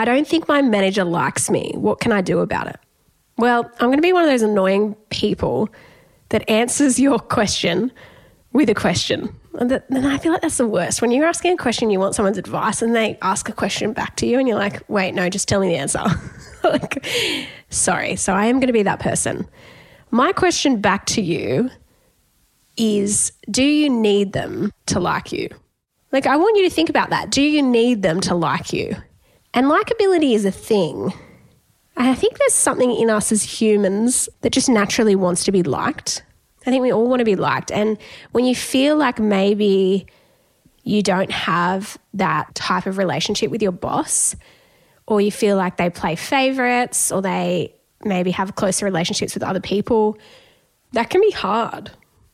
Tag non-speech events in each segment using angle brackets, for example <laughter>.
I don't think my manager likes me. What can I do about it? Well, I'm going to be one of those annoying people that answers your question with a question. And then I feel like that's the worst. When you're asking a question, you want someone's advice, and they ask a question back to you, and you're like, wait, no, just tell me the answer. <laughs> like, sorry. So I am going to be that person. My question back to you is do you need them to like you? Like, I want you to think about that. Do you need them to like you? And likability is a thing. I think there's something in us as humans that just naturally wants to be liked. I think we all want to be liked. And when you feel like maybe you don't have that type of relationship with your boss, or you feel like they play favorites, or they maybe have closer relationships with other people, that can be hard.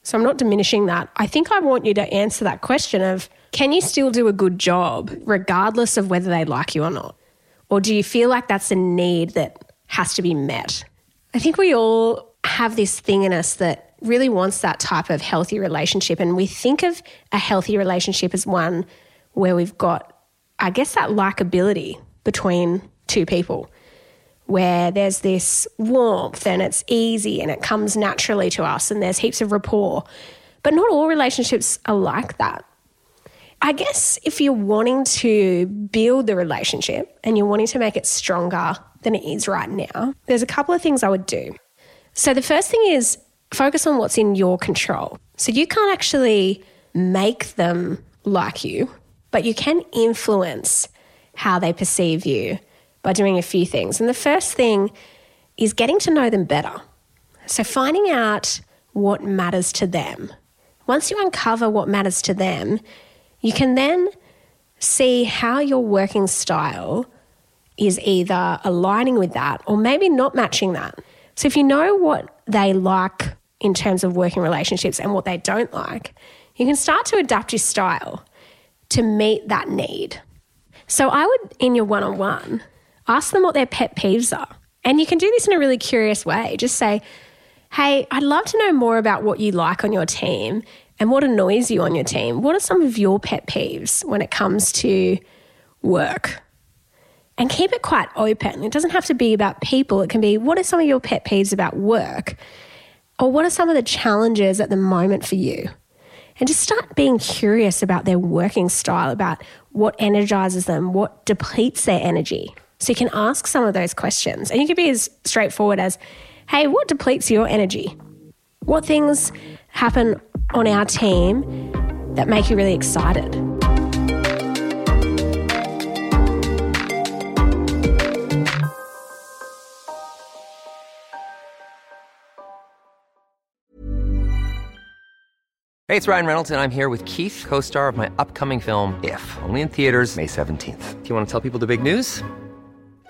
So I'm not diminishing that. I think I want you to answer that question of can you still do a good job regardless of whether they like you or not? Or do you feel like that's a need that has to be met? I think we all have this thing in us that really wants that type of healthy relationship. And we think of a healthy relationship as one where we've got, I guess, that likability between two people, where there's this warmth and it's easy and it comes naturally to us and there's heaps of rapport. But not all relationships are like that. I guess if you're wanting to build the relationship and you're wanting to make it stronger than it is right now, there's a couple of things I would do. So the first thing is focus on what's in your control. So you can't actually make them like you, but you can influence how they perceive you by doing a few things. And the first thing is getting to know them better. So finding out what matters to them. Once you uncover what matters to them, you can then see how your working style is either aligning with that or maybe not matching that. So if you know what they like in terms of working relationships and what they don't like, you can start to adapt your style to meet that need. So I would, in your one on one, ask them what their pet peeves are. And you can do this in a really curious way. Just say, hey, I'd love to know more about what you like on your team and what annoys you on your team. What are some of your pet peeves when it comes to work? And keep it quite open. It doesn't have to be about people, it can be what are some of your pet peeves about work? Or what are some of the challenges at the moment for you? And just start being curious about their working style, about what energizes them, what depletes their energy. So you can ask some of those questions. And you can be as straightforward as, hey, what depletes your energy? What things happen on our team that make you really excited? Hey, it's Ryan Reynolds, and I'm here with Keith, co star of my upcoming film, If, only in theaters, May 17th. Do you want to tell people the big news?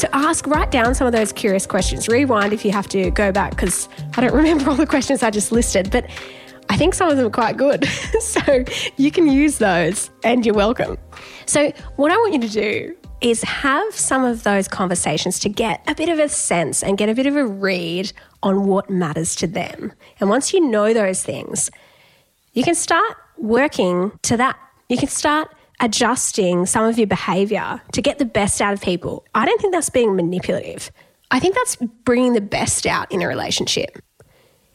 So ask, write down some of those curious questions. Rewind if you have to go back because I don't <laughs> remember all the questions I just listed, but I think some of them are quite good. <laughs> so you can use those and you're welcome. So, what I want you to do is have some of those conversations to get a bit of a sense and get a bit of a read on what matters to them. And once you know those things, you can start working to that. You can start adjusting some of your behavior to get the best out of people. I don't think that's being manipulative. I think that's bringing the best out in a relationship.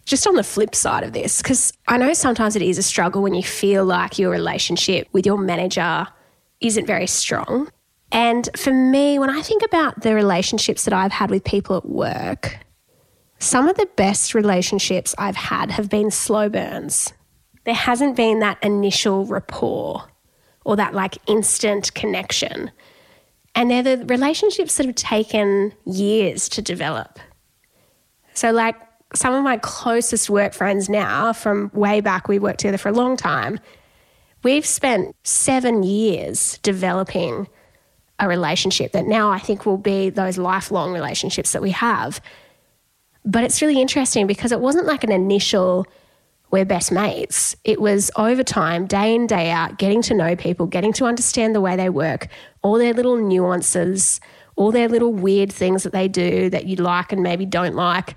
Just on the flip side of this, because I know sometimes it is a struggle when you feel like your relationship with your manager isn't very strong. And for me, when I think about the relationships that I've had with people at work, some of the best relationships I've had have been slow burns. There hasn't been that initial rapport or that like instant connection. And they're the relationships that have taken years to develop. So, like some of my closest work friends now, from way back, we worked together for a long time, we've spent seven years developing a relationship that now I think will be those lifelong relationships that we have. But it's really interesting because it wasn't like an initial, we're best mates. It was over time, day in, day out, getting to know people, getting to understand the way they work, all their little nuances, all their little weird things that they do that you like and maybe don't like.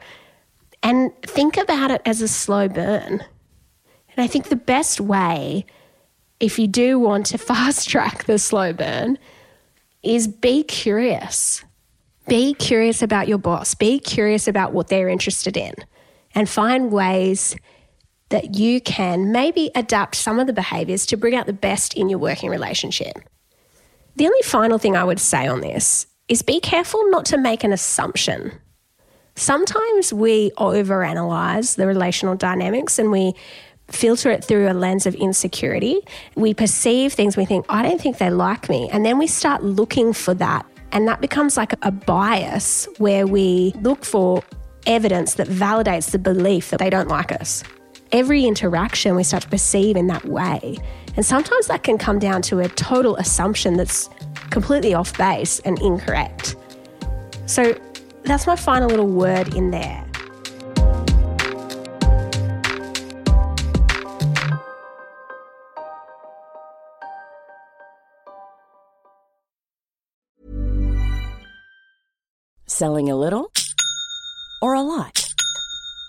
And think about it as a slow burn. And I think the best way, if you do want to <laughs> fast track the slow burn, is be curious. Be curious about your boss. Be curious about what they're interested in and find ways that you can maybe adapt some of the behaviors to bring out the best in your working relationship. The only final thing I would say on this is be careful not to make an assumption. Sometimes we overanalyze the relational dynamics and we filter it through a lens of insecurity. We perceive things, we think, I don't think they like me. And then we start looking for that and that becomes like a bias where we look for evidence that validates the belief that they don't like us. Every interaction we start to perceive in that way. And sometimes that can come down to a total assumption that's completely off base and incorrect. So that's my final little word in there. Selling a little or a lot?